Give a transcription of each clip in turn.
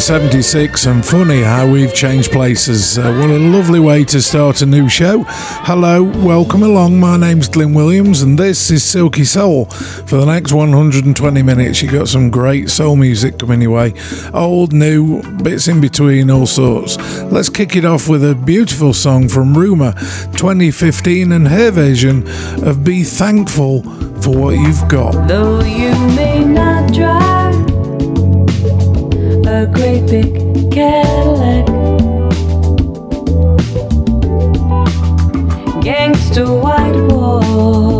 1976, and funny how we've changed places. Uh, what a lovely way to start a new show. Hello, welcome along. My name's Glyn Williams, and this is Silky Soul. For the next 120 minutes, you've got some great soul music coming your way. Old, new, bits in between, all sorts. Let's kick it off with a beautiful song from Rumer 2015 and her version of Be Thankful for What You've Got. Though you may not drive a great big Cadillac. Gangster white wall.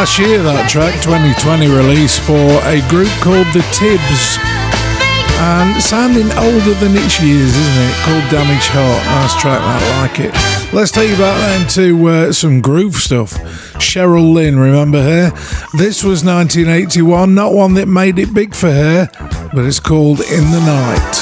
last year, that track, 2020 release for a group called The Tibbs. And sounding older than each year's, isn't it? Called Damage Heart. Nice track, I like it. Let's take you back then to uh, some groove stuff. Cheryl Lynn, remember her? This was 1981, not one that made it big for her, but it's called In the Night.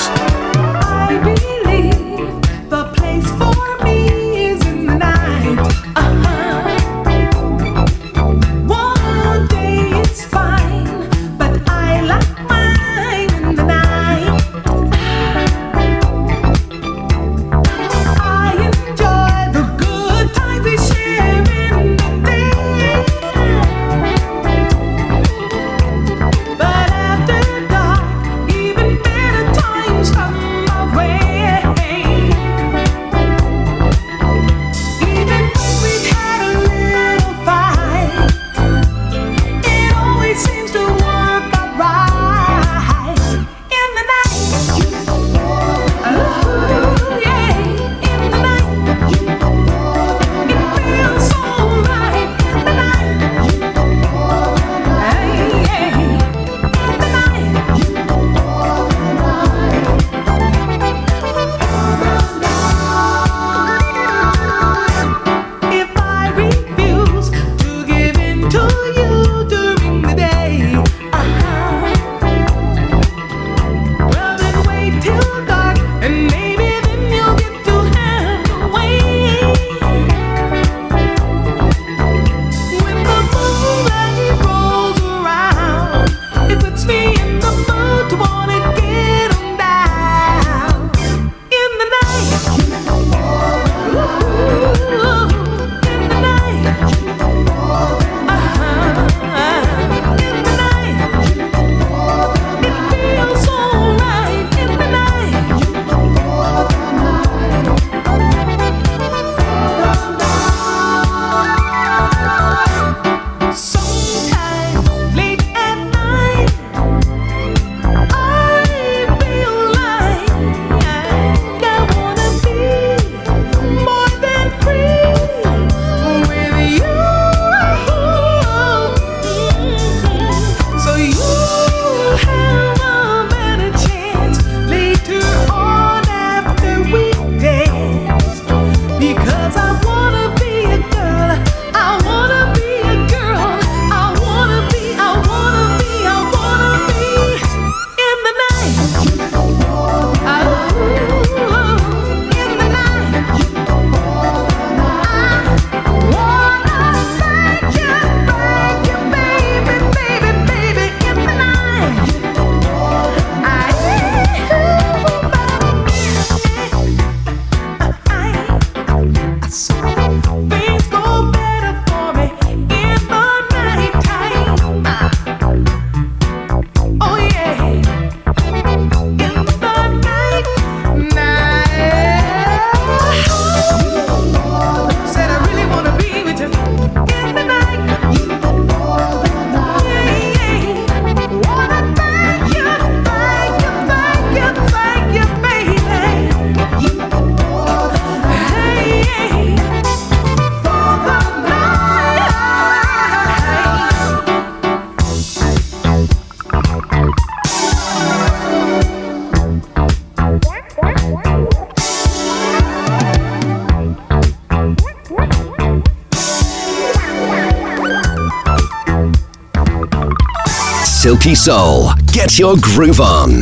Silky Soul. Get your groove on.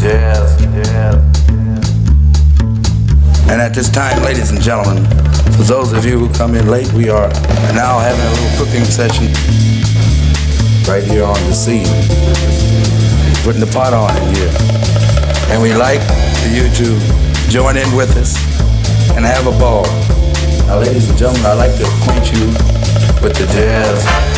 Yes, yes. And at this time, ladies and gentlemen, for those of you who come in late, we are now having a little cooking session right here on the scene. Putting the pot on in here. And we like for you to join in with us and have a ball. Now, ladies and gentlemen, I'd like to acquaint you with the jazz.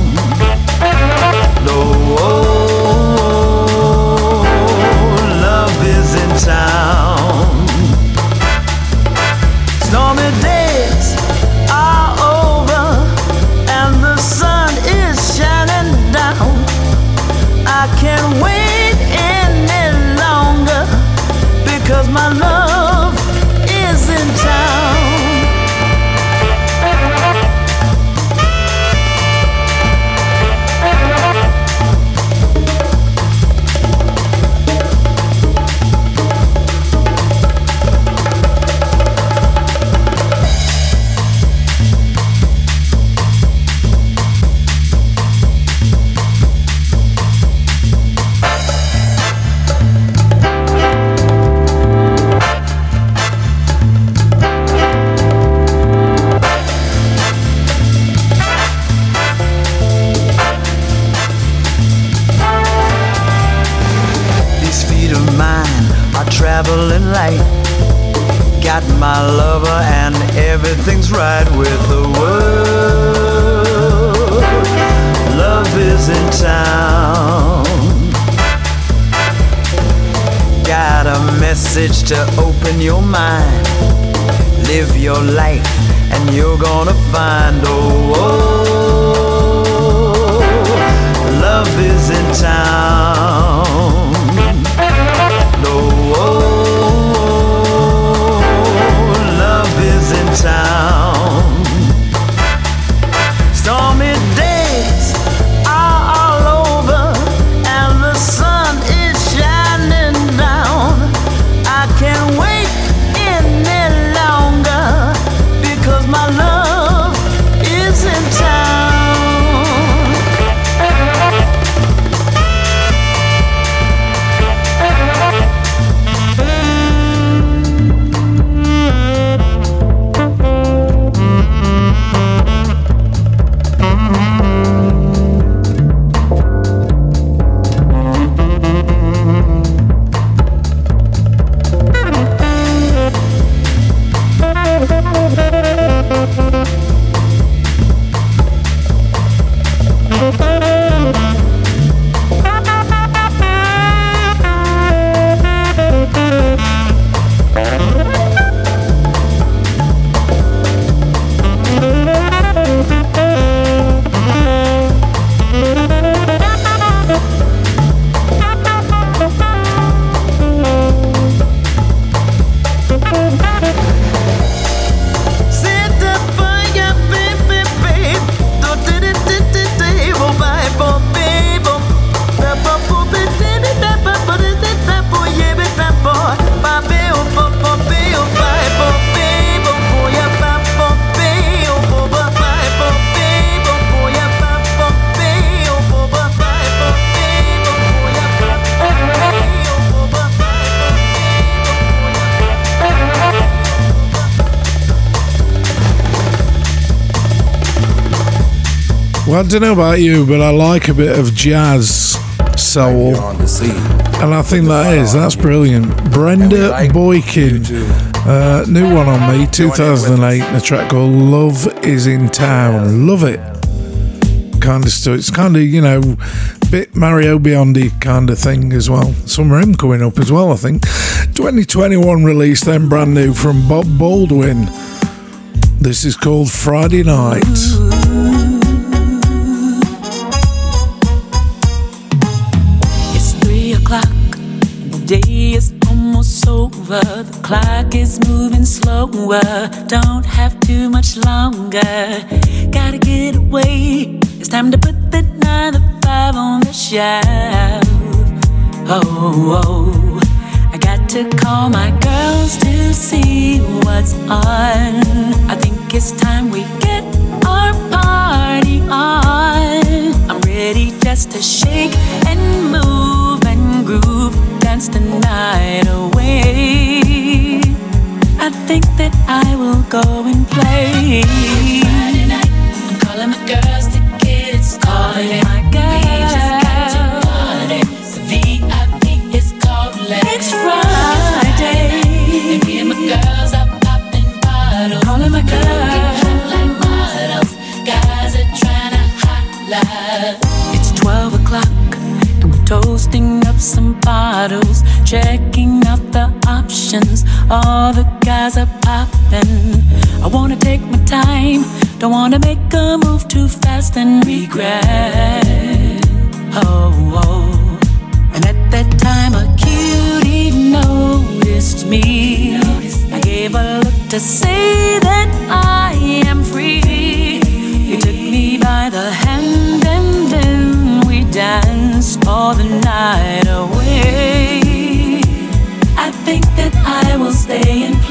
Town. Stormy days are over and the sun is shining down. I can't wait any longer because my love Got my lover and everything's right with the world. Love is in town. Got a message to open your mind. Live your life and you're gonna find oh, oh love is in town. Is Well, I don't know about you, but I like a bit of jazz soul, on the sea. and I think that is that's brilliant. Brenda Boykin, uh, new one on me, 2008, a track called "Love Is in Town." Love it. Kind of stuff. It's kind of you know, bit Mario Biondi kind of thing as well. Summer him coming up as well, I think. 2021 release, then brand new from Bob Baldwin. This is called Friday Night. Day is almost over. The clock is moving slower. Don't have too much longer. Gotta get away. It's time to put that nine to five on the shelf. Oh, oh. I got to call my girls to see what's on. I think it's time we get our party on. I'm ready just to shake and move and groove, dance the night away. I think that I will go and play. Friday night, I'm calling my girls checking out the options. All the guys are popping. I wanna take my time, don't wanna make a move too fast and regret. Oh, oh. and at that time a cutie noticed me. I gave a look to say that I am free. You took me by the hand and then we danced all the night away stay in place.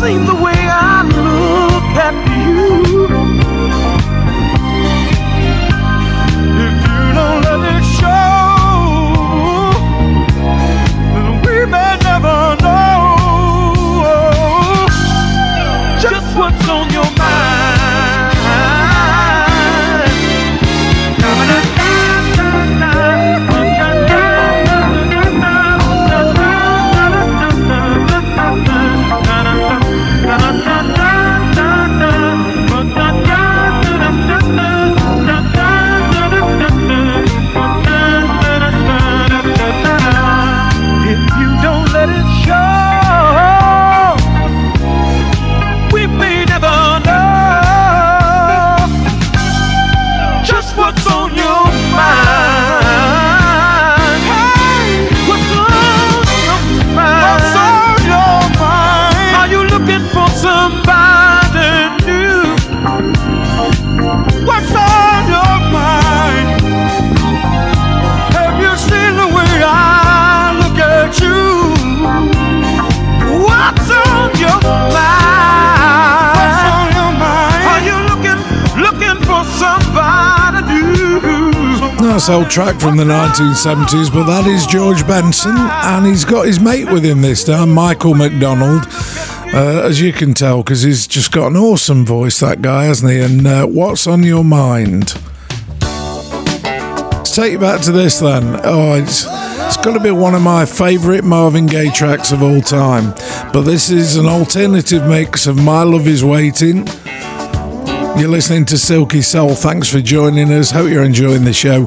sim the Old track from the 1970s, but that is George Benson, and he's got his mate with him this time, Michael McDonald. Uh, as you can tell, because he's just got an awesome voice, that guy, hasn't he? And uh, what's on your mind? Let's take you back to this then. Oh, it's. It's got to be one of my favourite Marvin Gaye tracks of all time, but this is an alternative mix of My Love Is Waiting. You're listening to Silky Soul. Thanks for joining us. Hope you're enjoying the show.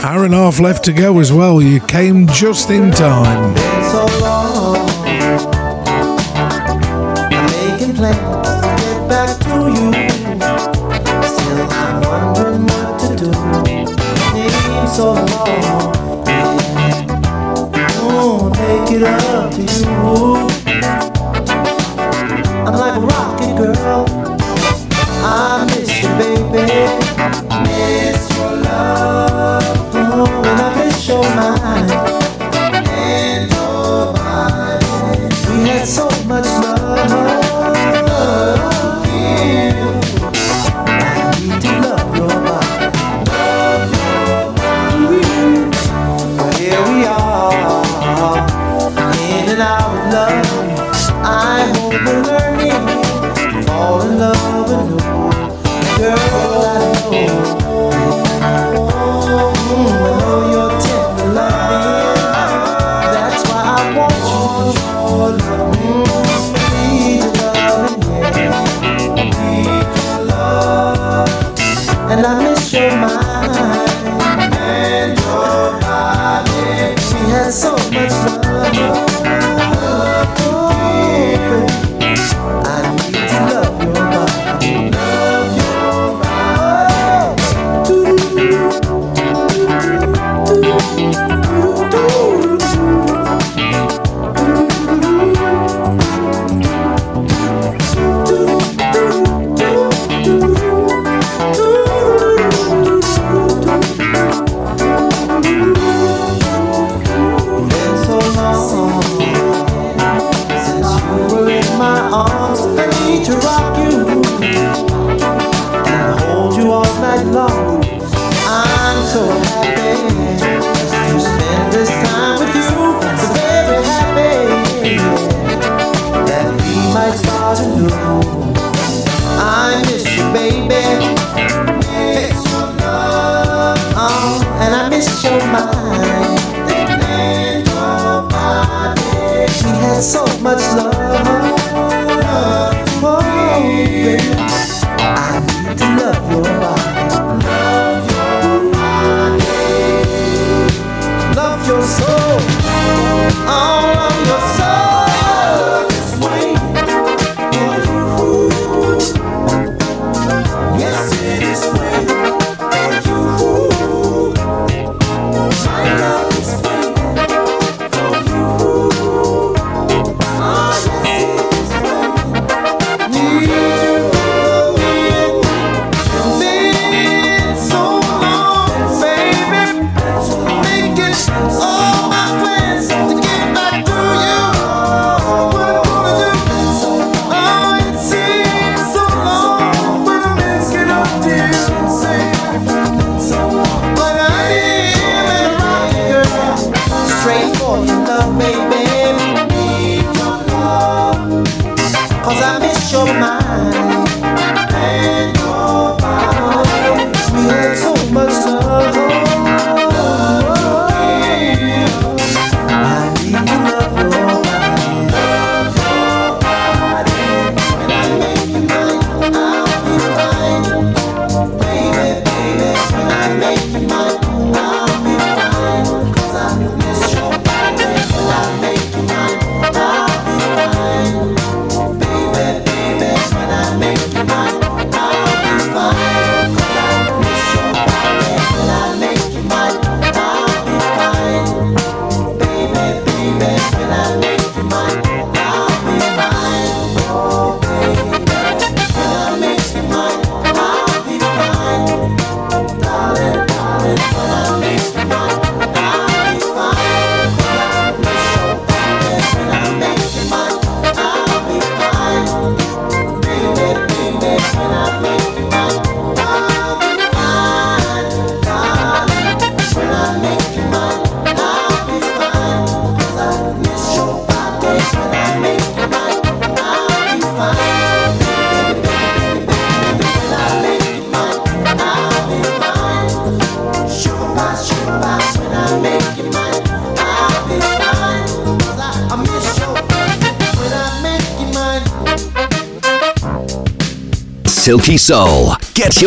Hour and a half left to go as well. You came just in time.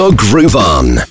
Your groove on.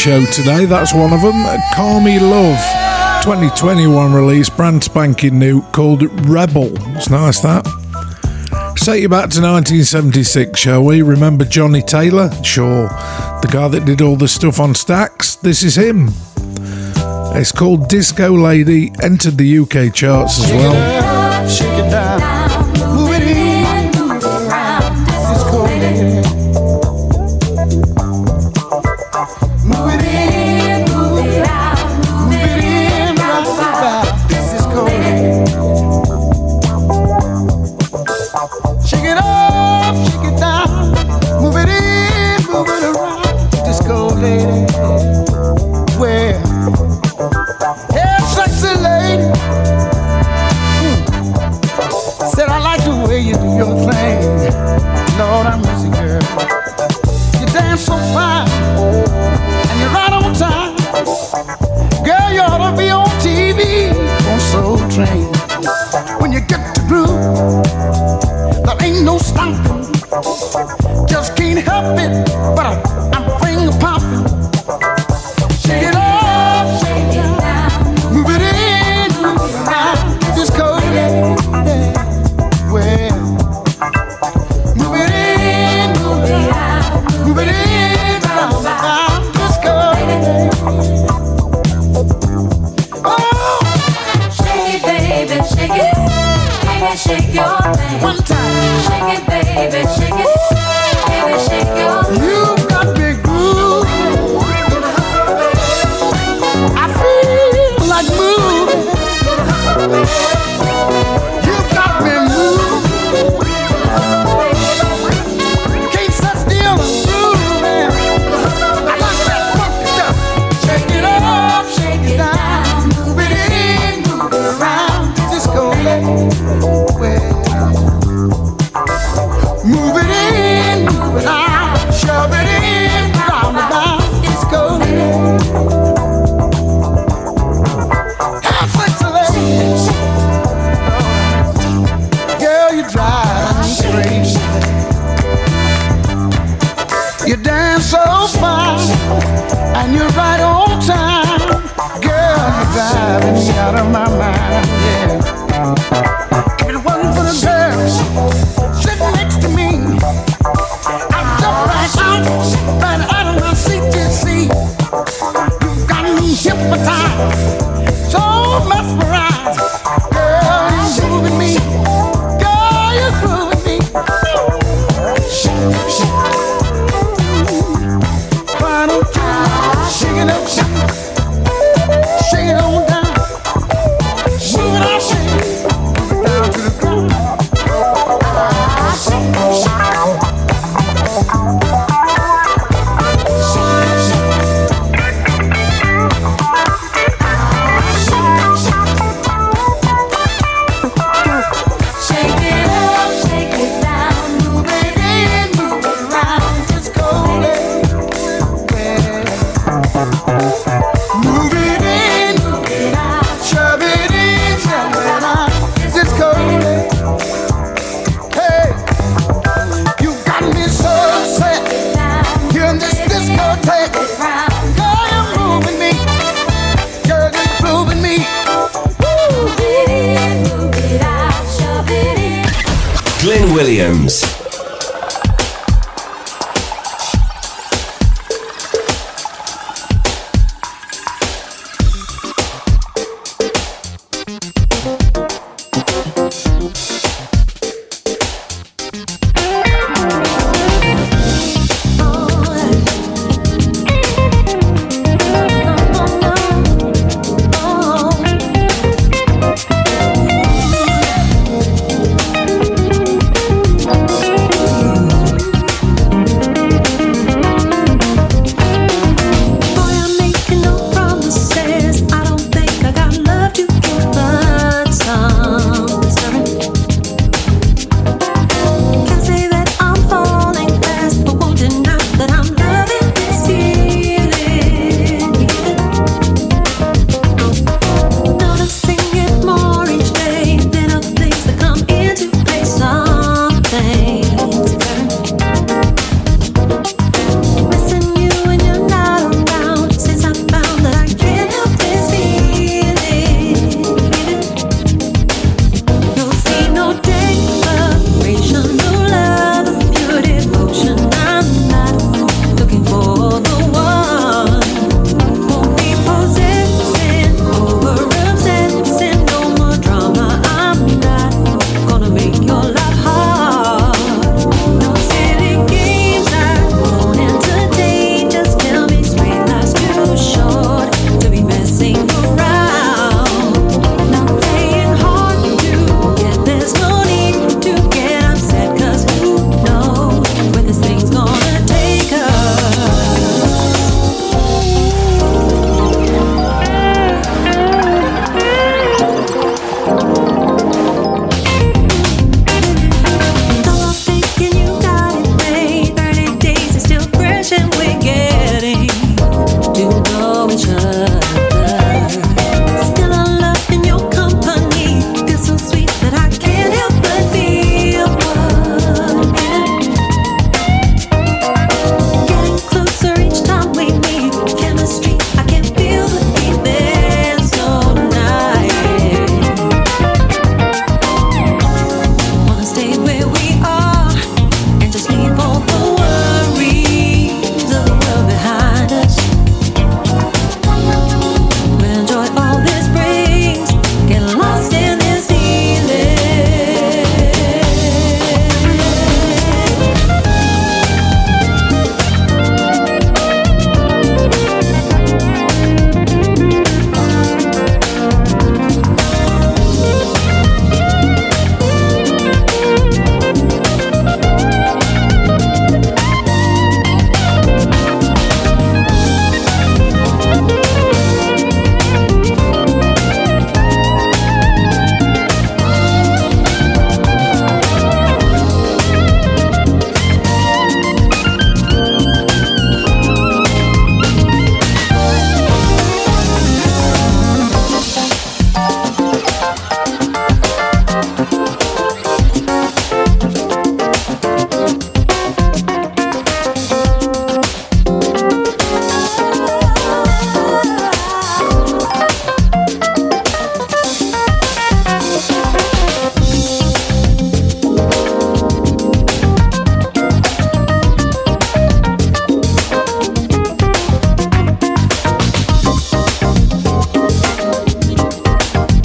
show today. That's one of them. Carmi Love. 2021 release, brand spanking new, called Rebel. It's nice that. Take you back to 1976, shall we? Remember Johnnie Taylor? Sure. The guy that did all the stuff on Stax? This is him. It's called Disco Lady, entered the UK charts as well.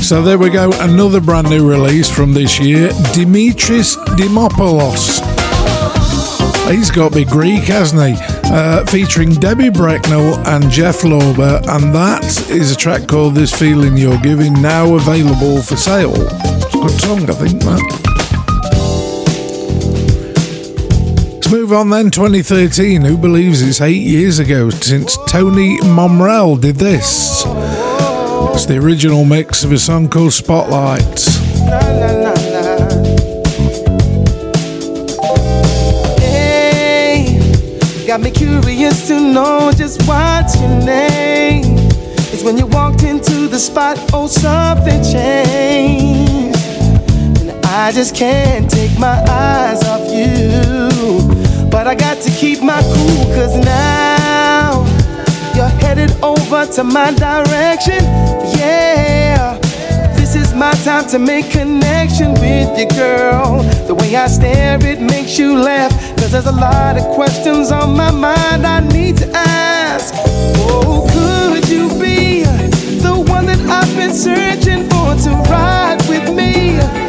So there we go, another brand new release from this year, Dimitris Dimopoulos. He's got to be Greek, hasn't he? Uh, featuring Debbie Brecknell and Jeff Lorber, and that is a track called This Feeling You're Giving, now available for sale. It's a good song, I think, that. Let's move on then, 2013. Who believes it's eight years ago since Tony Momrelle did this? It's the original mix of a song called Spotlight. Hey, got me curious to know just what's your name. It's when you walked into the spot, oh, something changed. And I just can't take my eyes off you. But I got to keep my cool, cause now you're headed over to my direction. Yeah. This is my time to make connection with you, girl. The way I stare, it makes you laugh. Cause there's a lot of questions on my mind I need to ask. Oh, could you be the one that I've been searching for to ride with me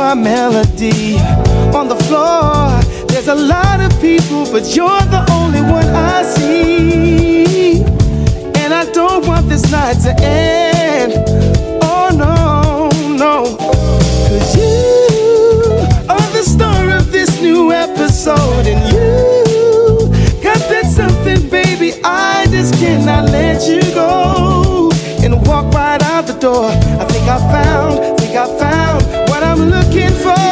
our melody on the floor, there's a lot of people, but you're the only one I see. And I don't want this night to end. Oh, no, no. Cause you are the star of this new episode, and you got that something, baby. I just cannot let you go and walk right out the door. I think I found, think I found Looking for.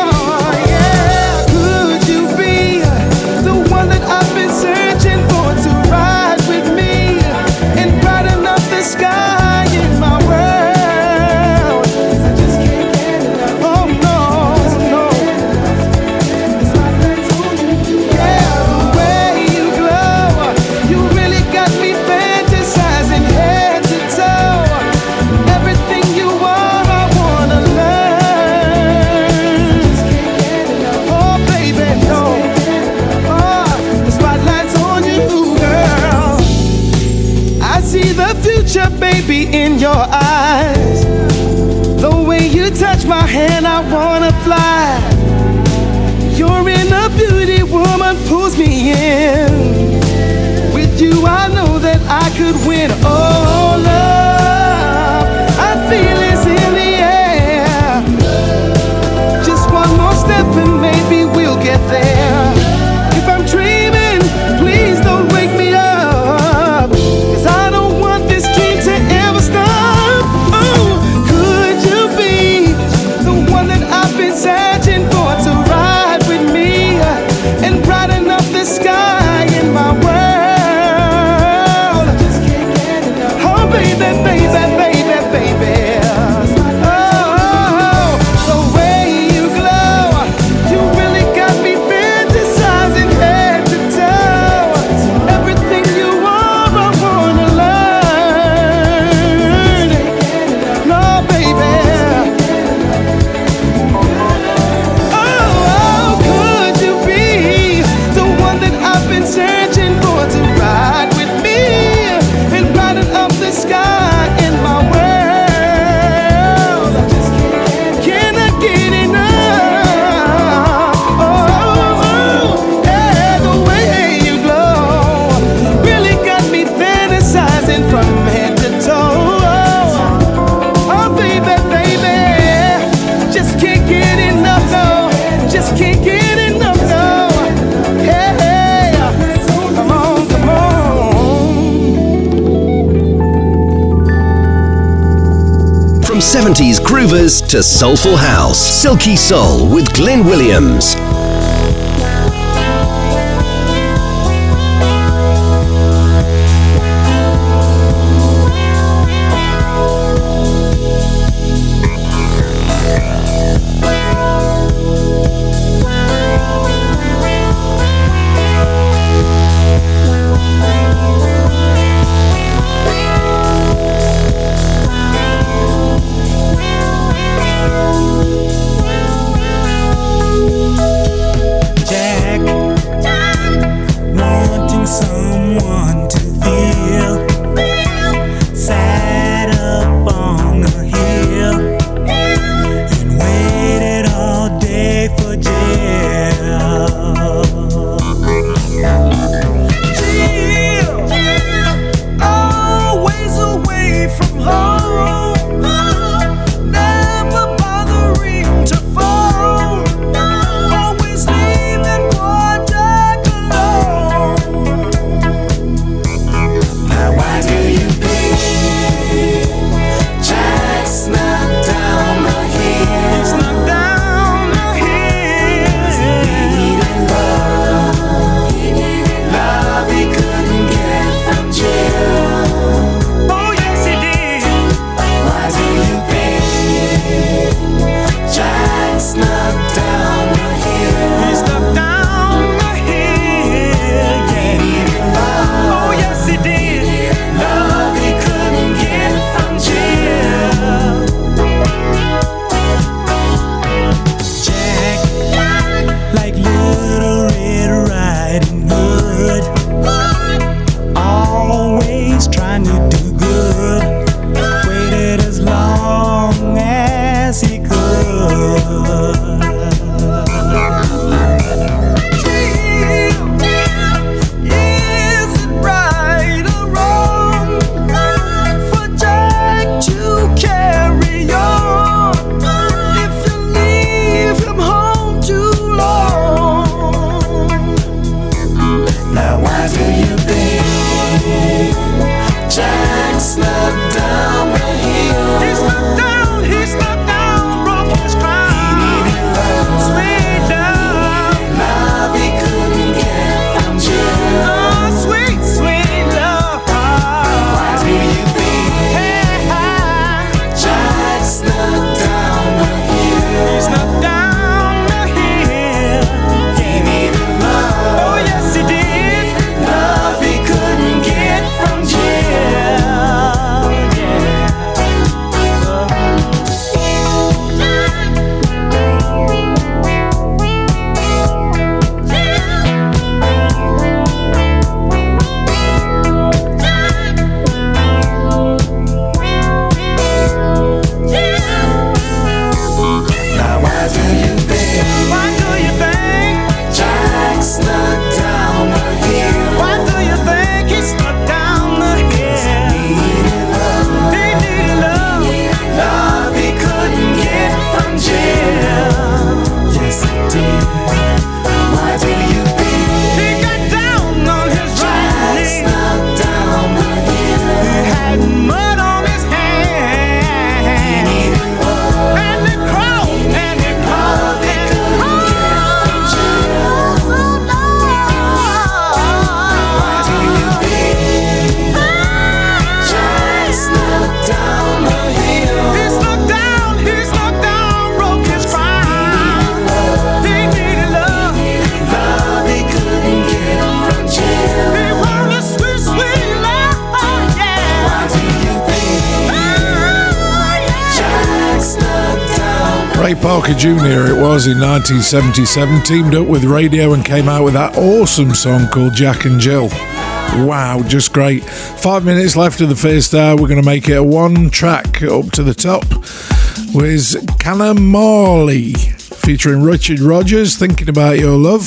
groovers to soulful house. Silky Soul with Glyn Williams. Parker Jr., it was in 1977, teamed up with Raydio and came out with that awesome song called Jack and Jill. Wow, just great. Five minutes left of the first hour. We're going to make it a one track up to the top with Canna Marley featuring Richard Rogers, Thinking About Your Love,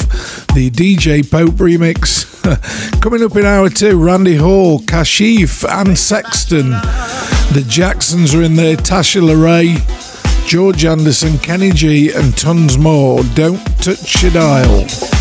the DJ Pope remix. Coming up in hour two, Randy Hall, Kashif, and Sexton. The Jacksons are in there, Tasha LaRae. George Anderson, Kenny G, and tons more. Don't touch your dial.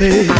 baby.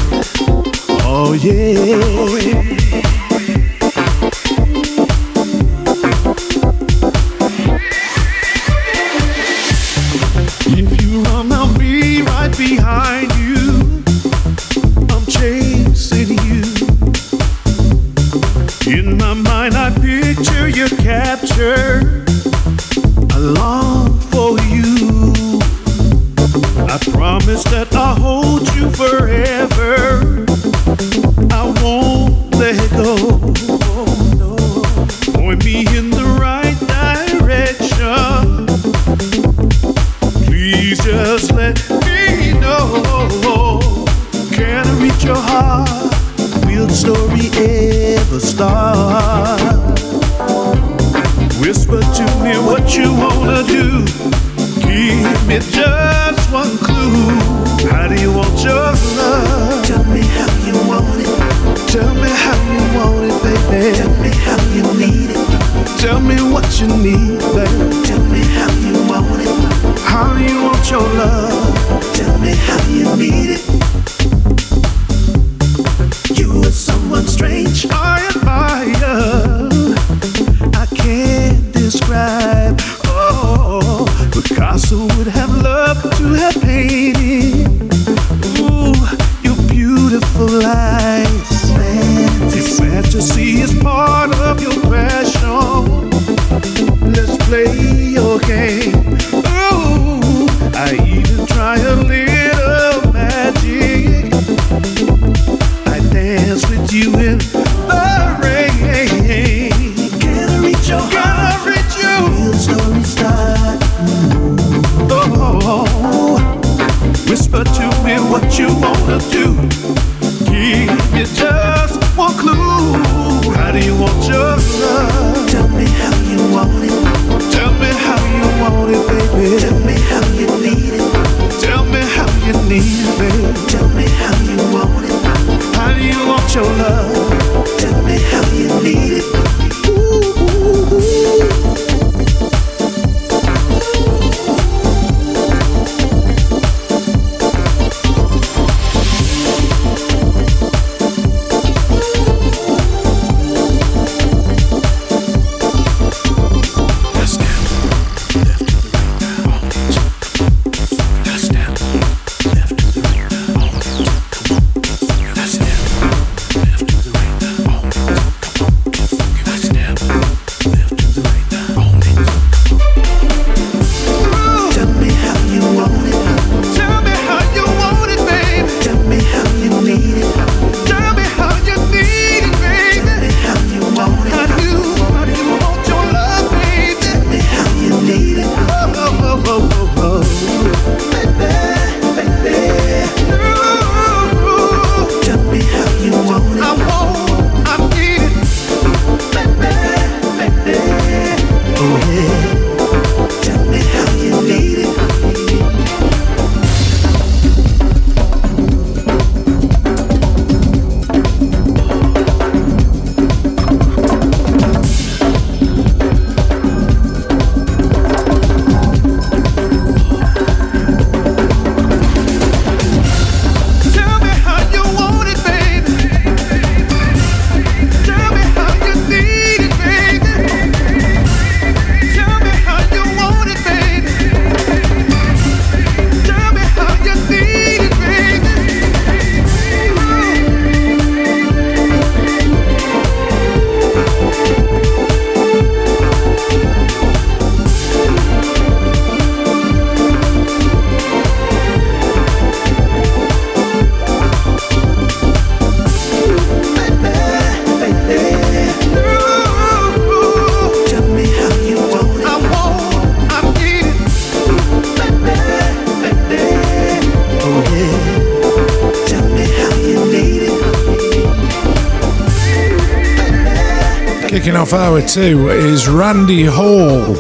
two is Randy Hall.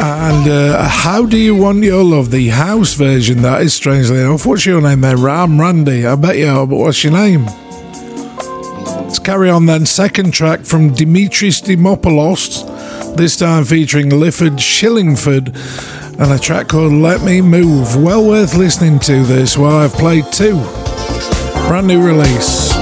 And uh, How Do You Want Your Love? The house version, that is strangely enough. What's your name there? Ram Randy. I bet you are, but what's your name? Let's carry on then. Second track from Dimitris Dimopoulos, this time featuring Lifford Shillingford and a track called Let Me Move. Well worth listening to this while I've played two. Brand new release.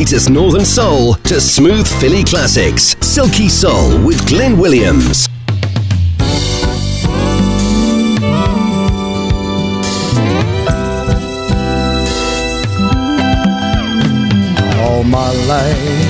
greatest northern soul to smooth Philly classics. Silky Soul with Glyn Williams. All my life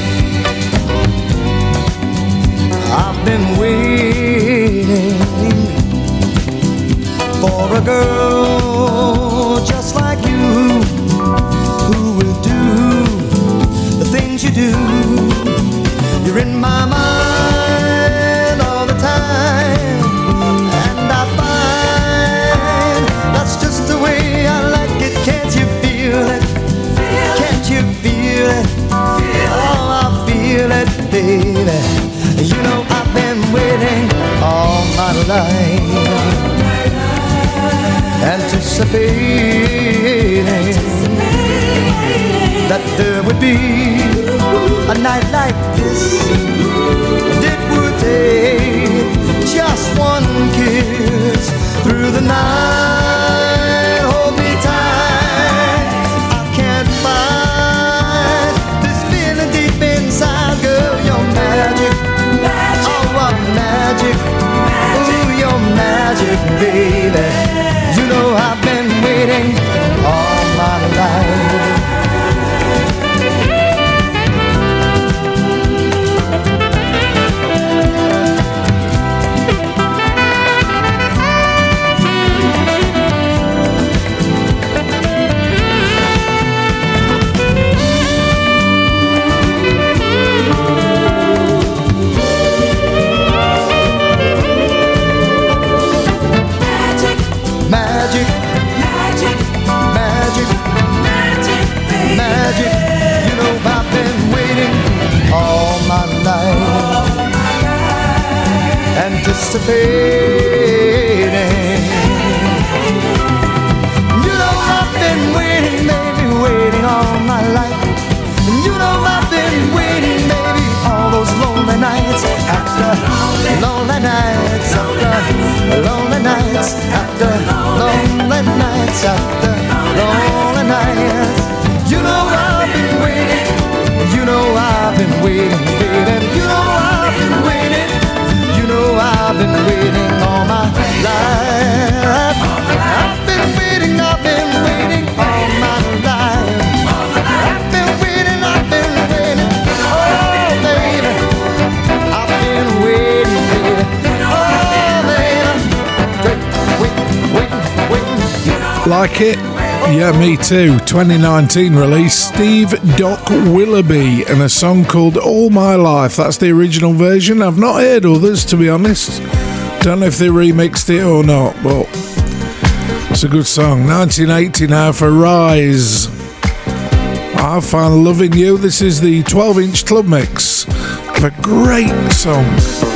anticipating, that there would be a night like this. And it would take just one kiss through the night. 1982 2019 release, Steve Doc Willoughby and a song called All My Life. That's the original version. I've not heard others, to be honest. Don't know if they remixed it or not, but it's a good song. 1980 now for Rise. I find loving you. This is the 12 inch club mix a great song.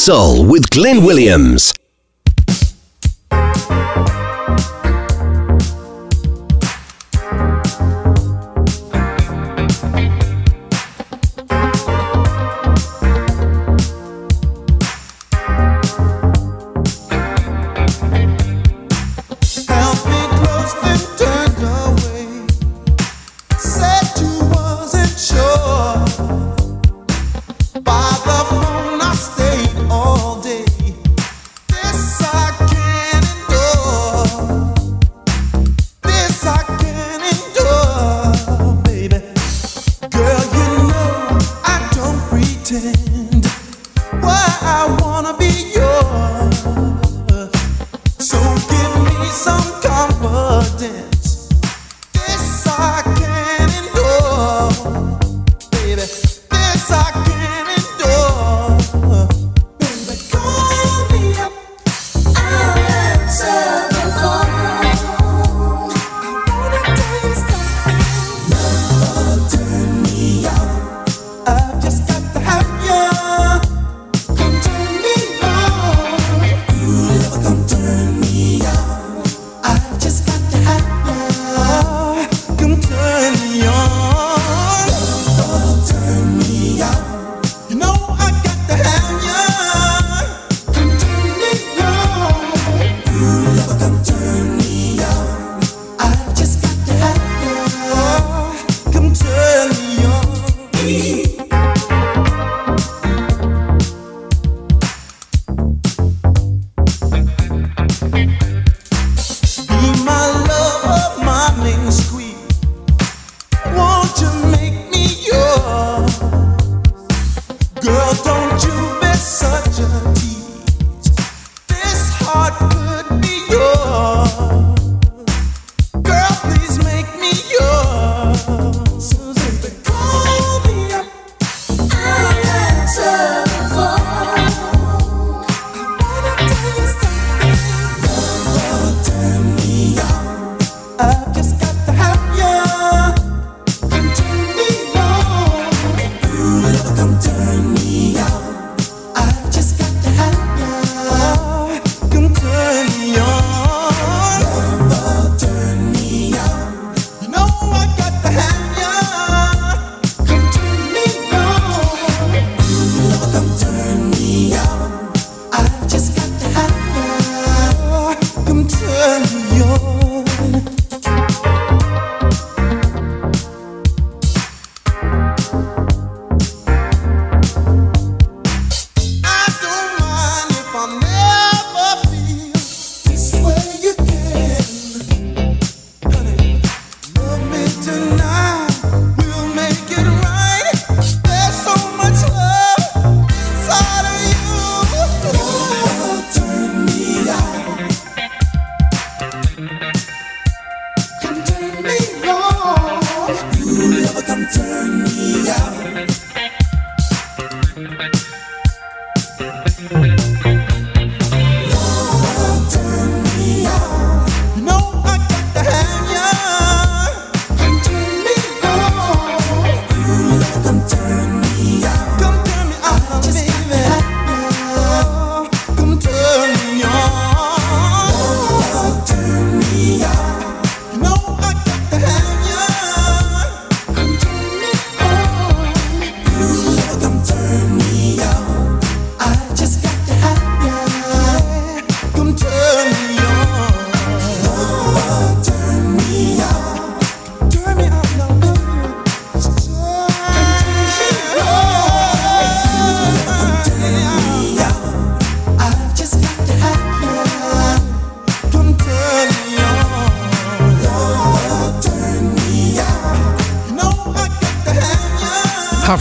Soul with Glyn Williams.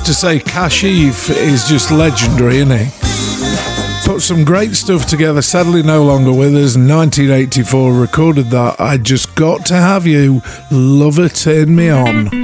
to say Kashif is just legendary, isn't he? Put some great stuff together, sadly no longer with us. 1984 recorded that. I just got to have you. Lover turn me on.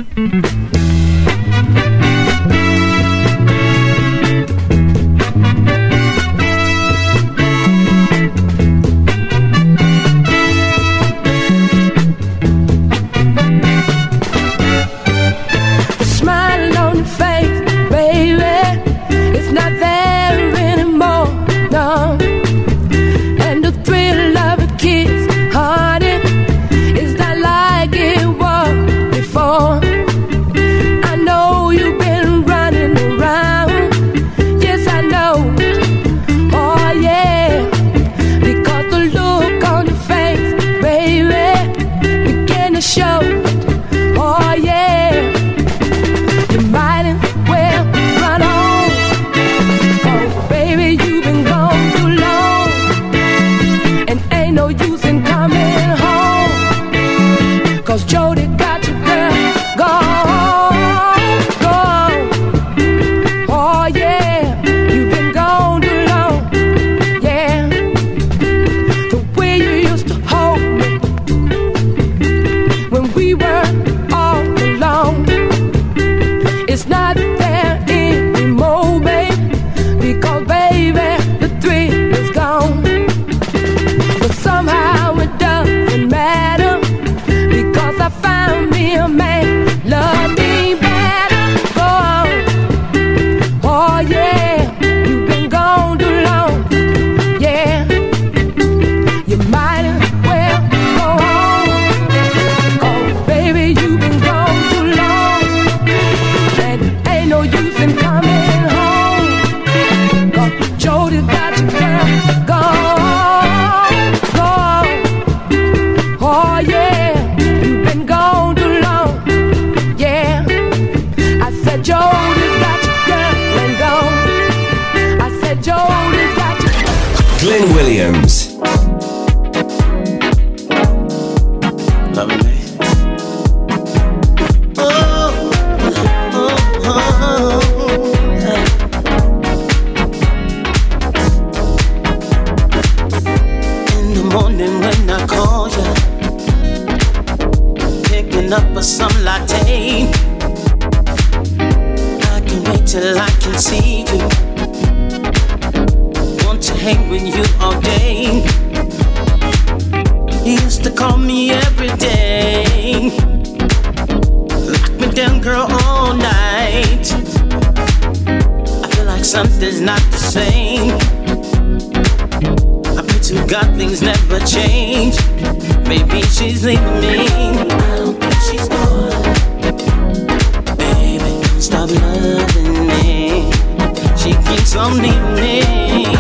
some evening.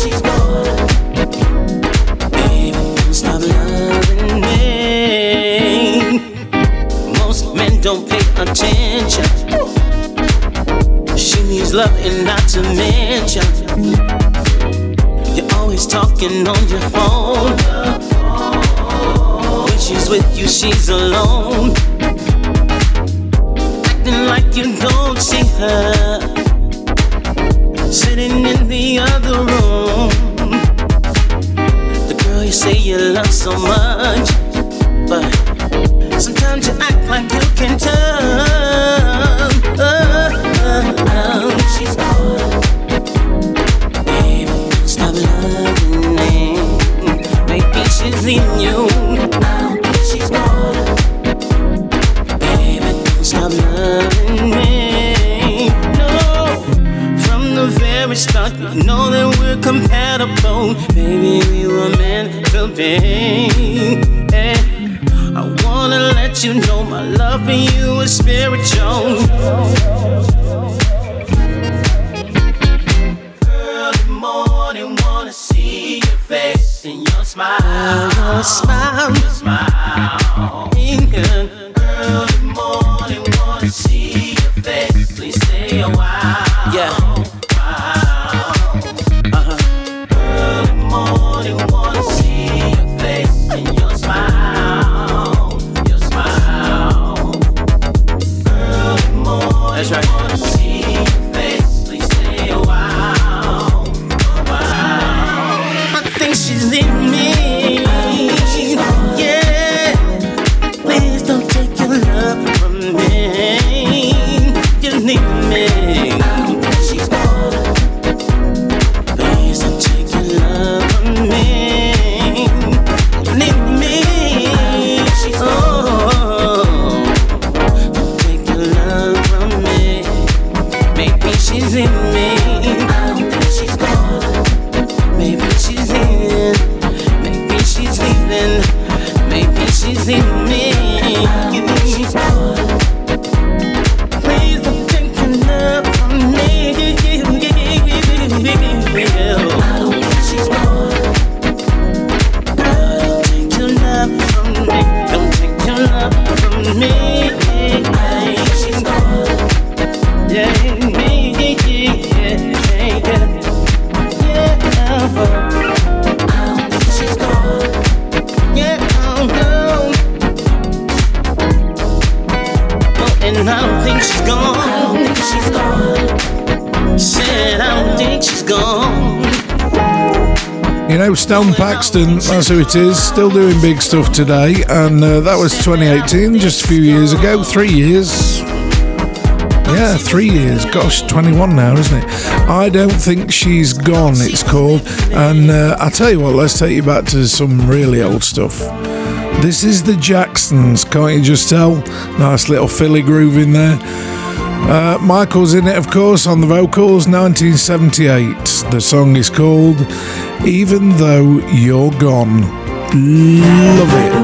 She's gone. Baby, stop loving me. Most men don't pay attention. She needs love and not to mention. You're always talking on your phone. When she's with you, she's alone. that's who it is. Still doing big stuff today, and uh, that was 2018, just a few years ago. Three years. Yeah, three years. Gosh, 21 now, isn't it? I don't think she's gone. It's called, and uh, I tell you what, let's take you back to some really old stuff. This is the Jacksons. Can't you just tell? Nice little Philly groove in there. Uh, Michael's in it, of course, on the vocals, 1978. The song is called even Though You're Gone. Love it.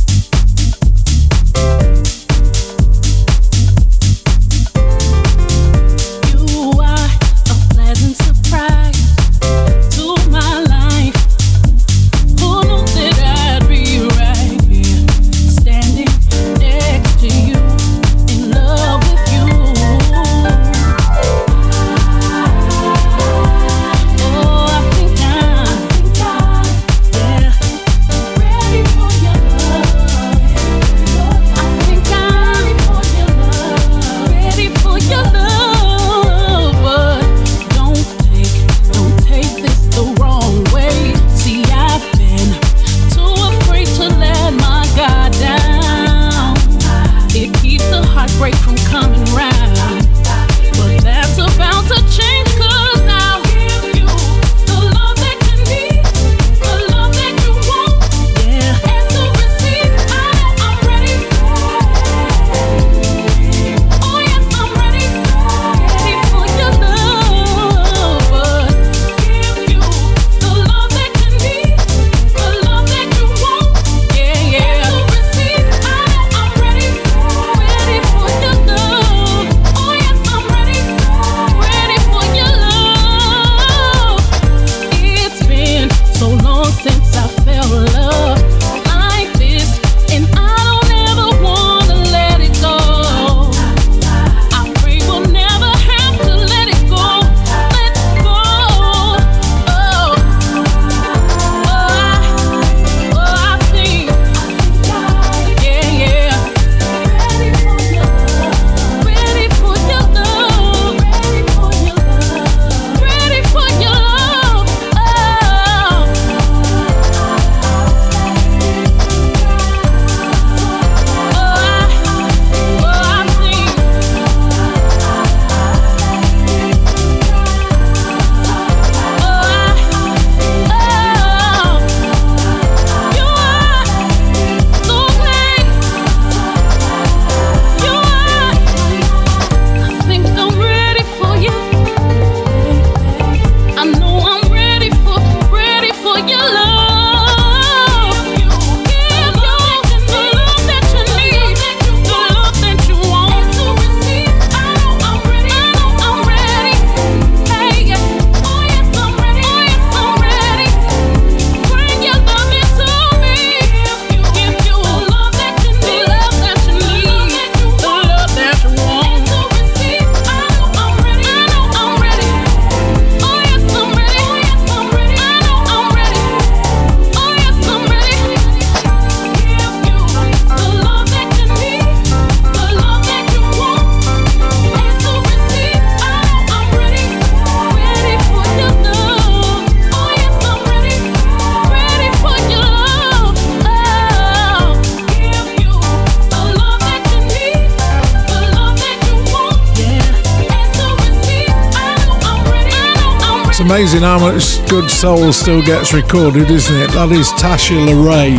amazing how much good soul still gets recorded, isn't it? That is Tasha LaRae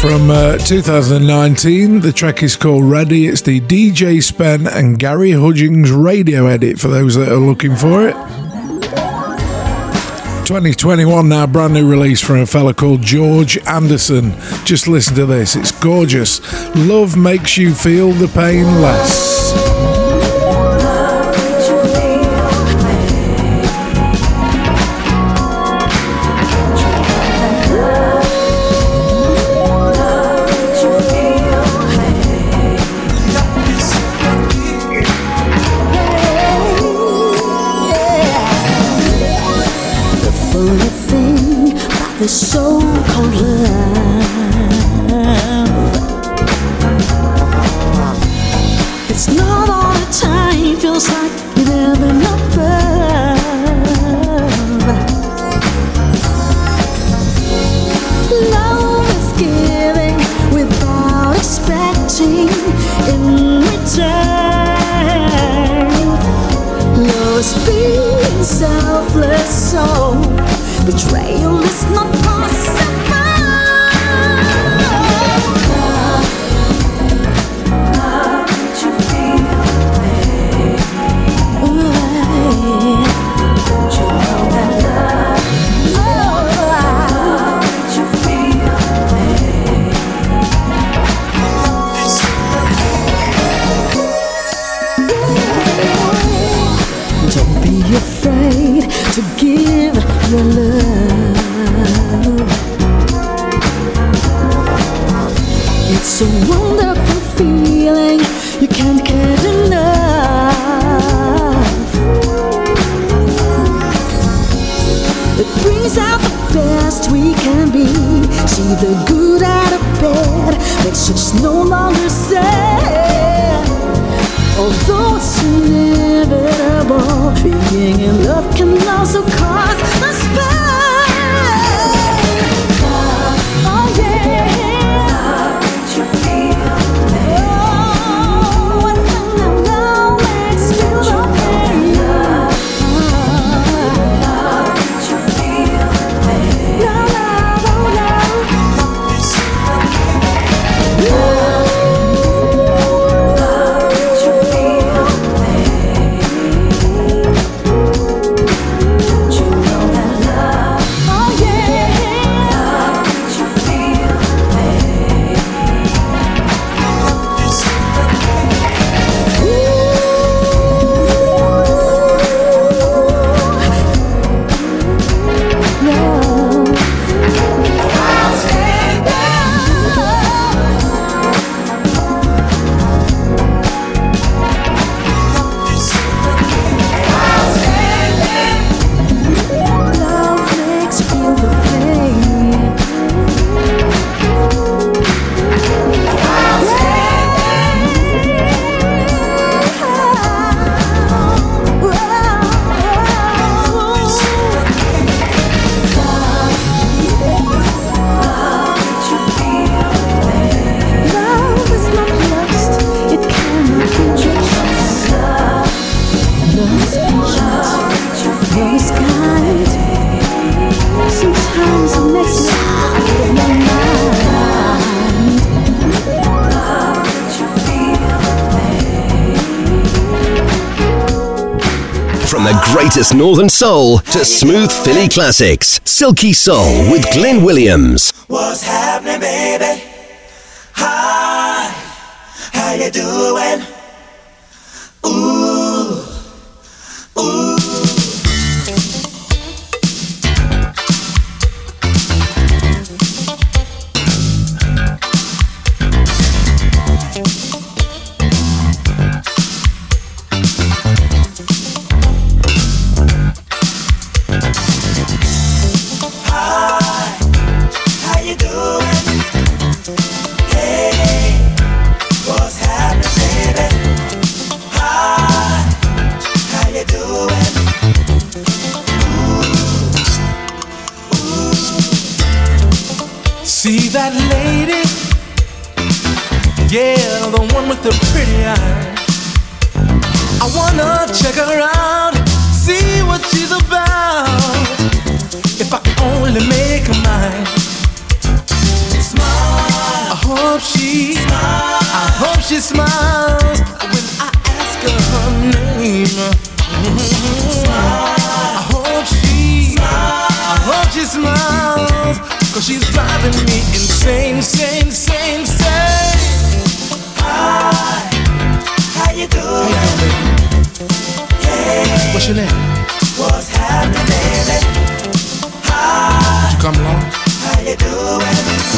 from uh, 2019. The track is called Ready. It's the DJ Spen and Gary Hudgins radio edit for those that are looking for it. 2021 now, brand new release from a fella called George Anderson. Just listen to this, it's gorgeous. Love makes you feel the pain less. betrayal is not latest Northern Soul to smooth Philly classics. Silky Soul with Glyn Williams. What's happening, baby? Hi, how you doing? I wanna check her out, see what she's about. If I can only make her mine. Smile. I hope she. Smile. I hope she smiles when I ask her her name. Smile. I hope she. Smile. I hope she smiles. Cause she's driving me insane, insane, insane, insane. I you doing? Hey, What's your name? what's happening, baby? Did you come along? How you doing?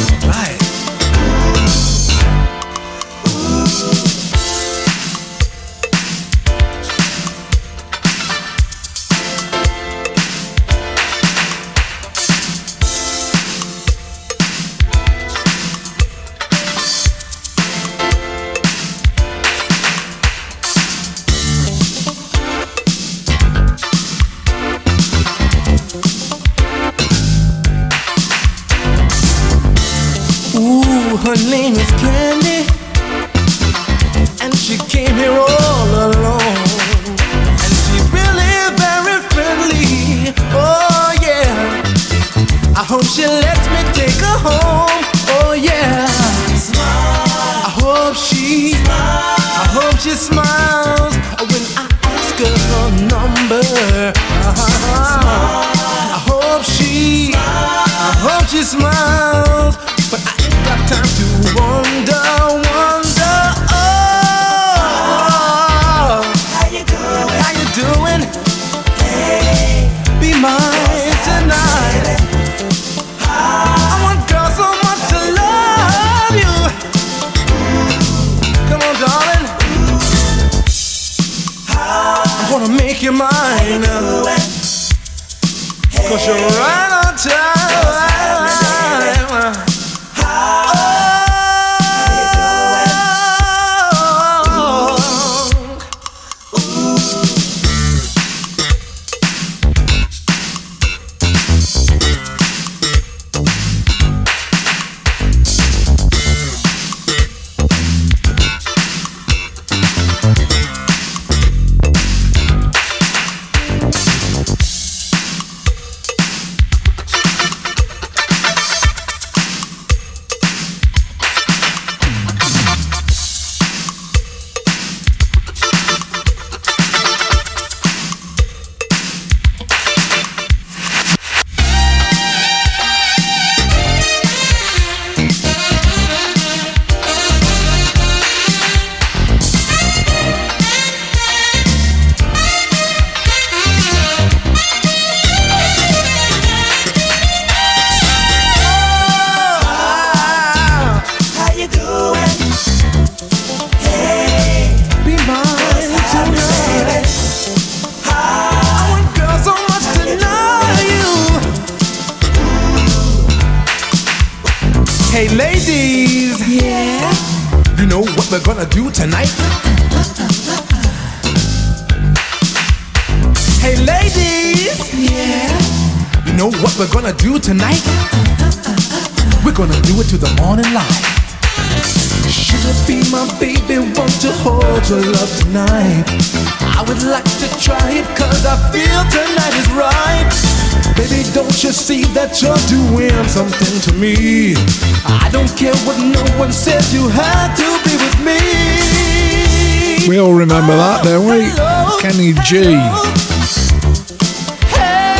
Like to try it cause I feel tonight is right. Baby, don't you see that you're doing something to me? I don't care what no one says, you have to be with me. We all remember that, don't we? Oh, Kenny G.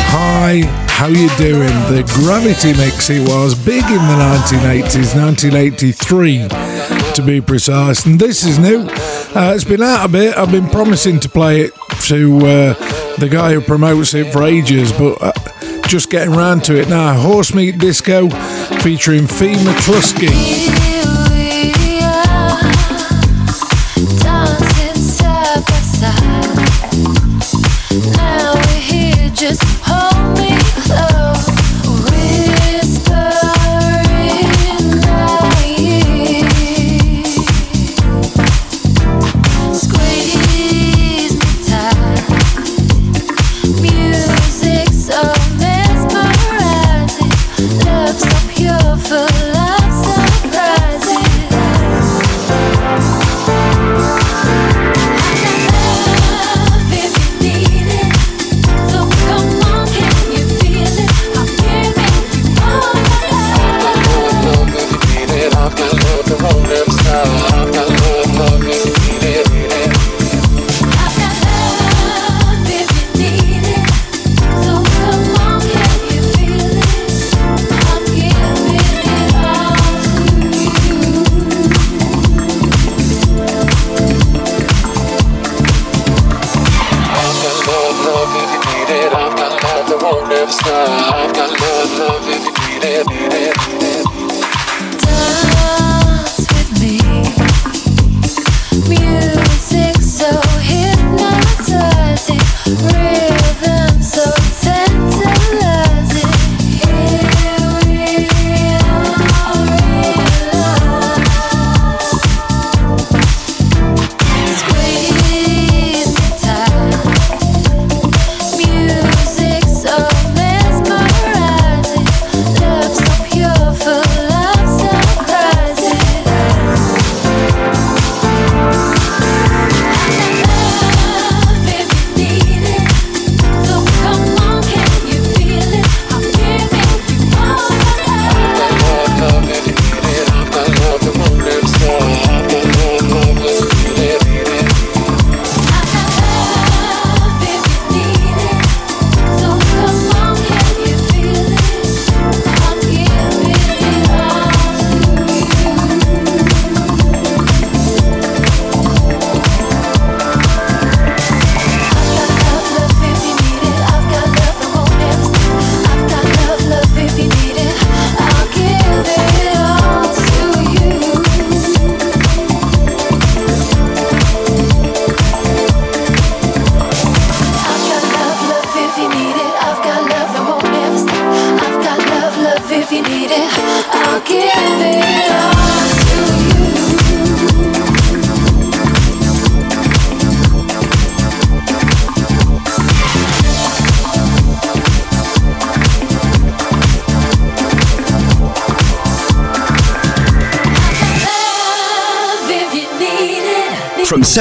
Hi, how you doing? The Gravity mix it was big in the 1980s, 1983 to be precise. And this is new. Uh, it's been out a bit. I've been promising to play it to uh, the guy who promotes it for ages, but uh, just getting round to it now. Horse Meat Disco featuring Fee McCluskey.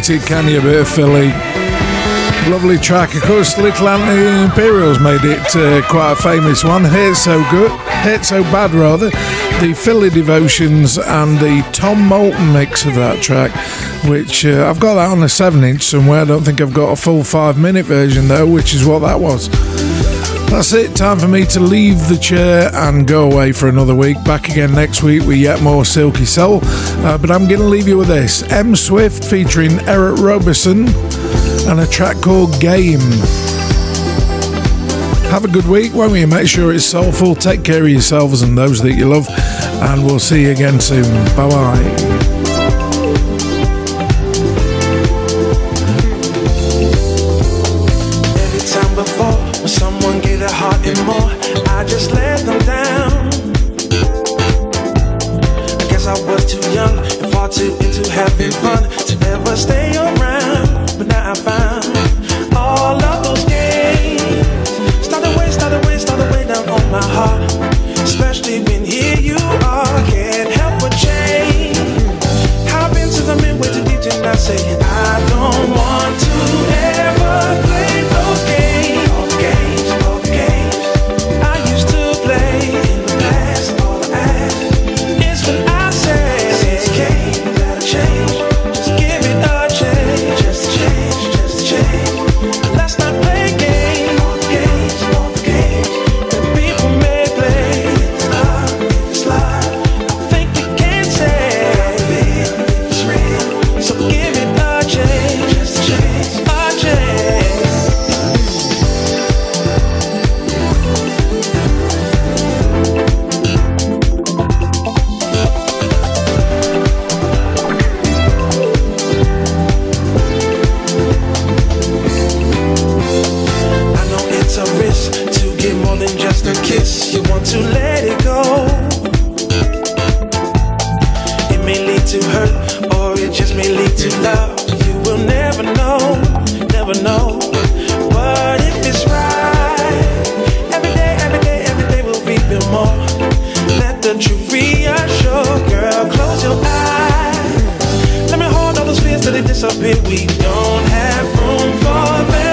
beat it, can you, bit of Philly? Lovely track. Of course, Little Anthony Imperials made it uh, quite a famous one. Hate So Good, Hate So Bad, rather. The Philly Devotions and the Tom Moulton mix of that track, which uh, I've got that on a 7 inch somewhere. I don't think I've got a full 5 minute version, though, which is what that was. That's it. Time for me to leave the chair and go away for another week. Back again next week with yet more Silky Soul. Uh, but I'm going to leave you with this M Swift featuring Eric Roberson and a track called Game. Have a good week, won't we? Make sure it's soulful. Take care of yourselves and those that you love. And we'll see you again soon. Bye bye. you, girl, close your eyes. Let me hold all those fears till they disappear. We don't have room for them.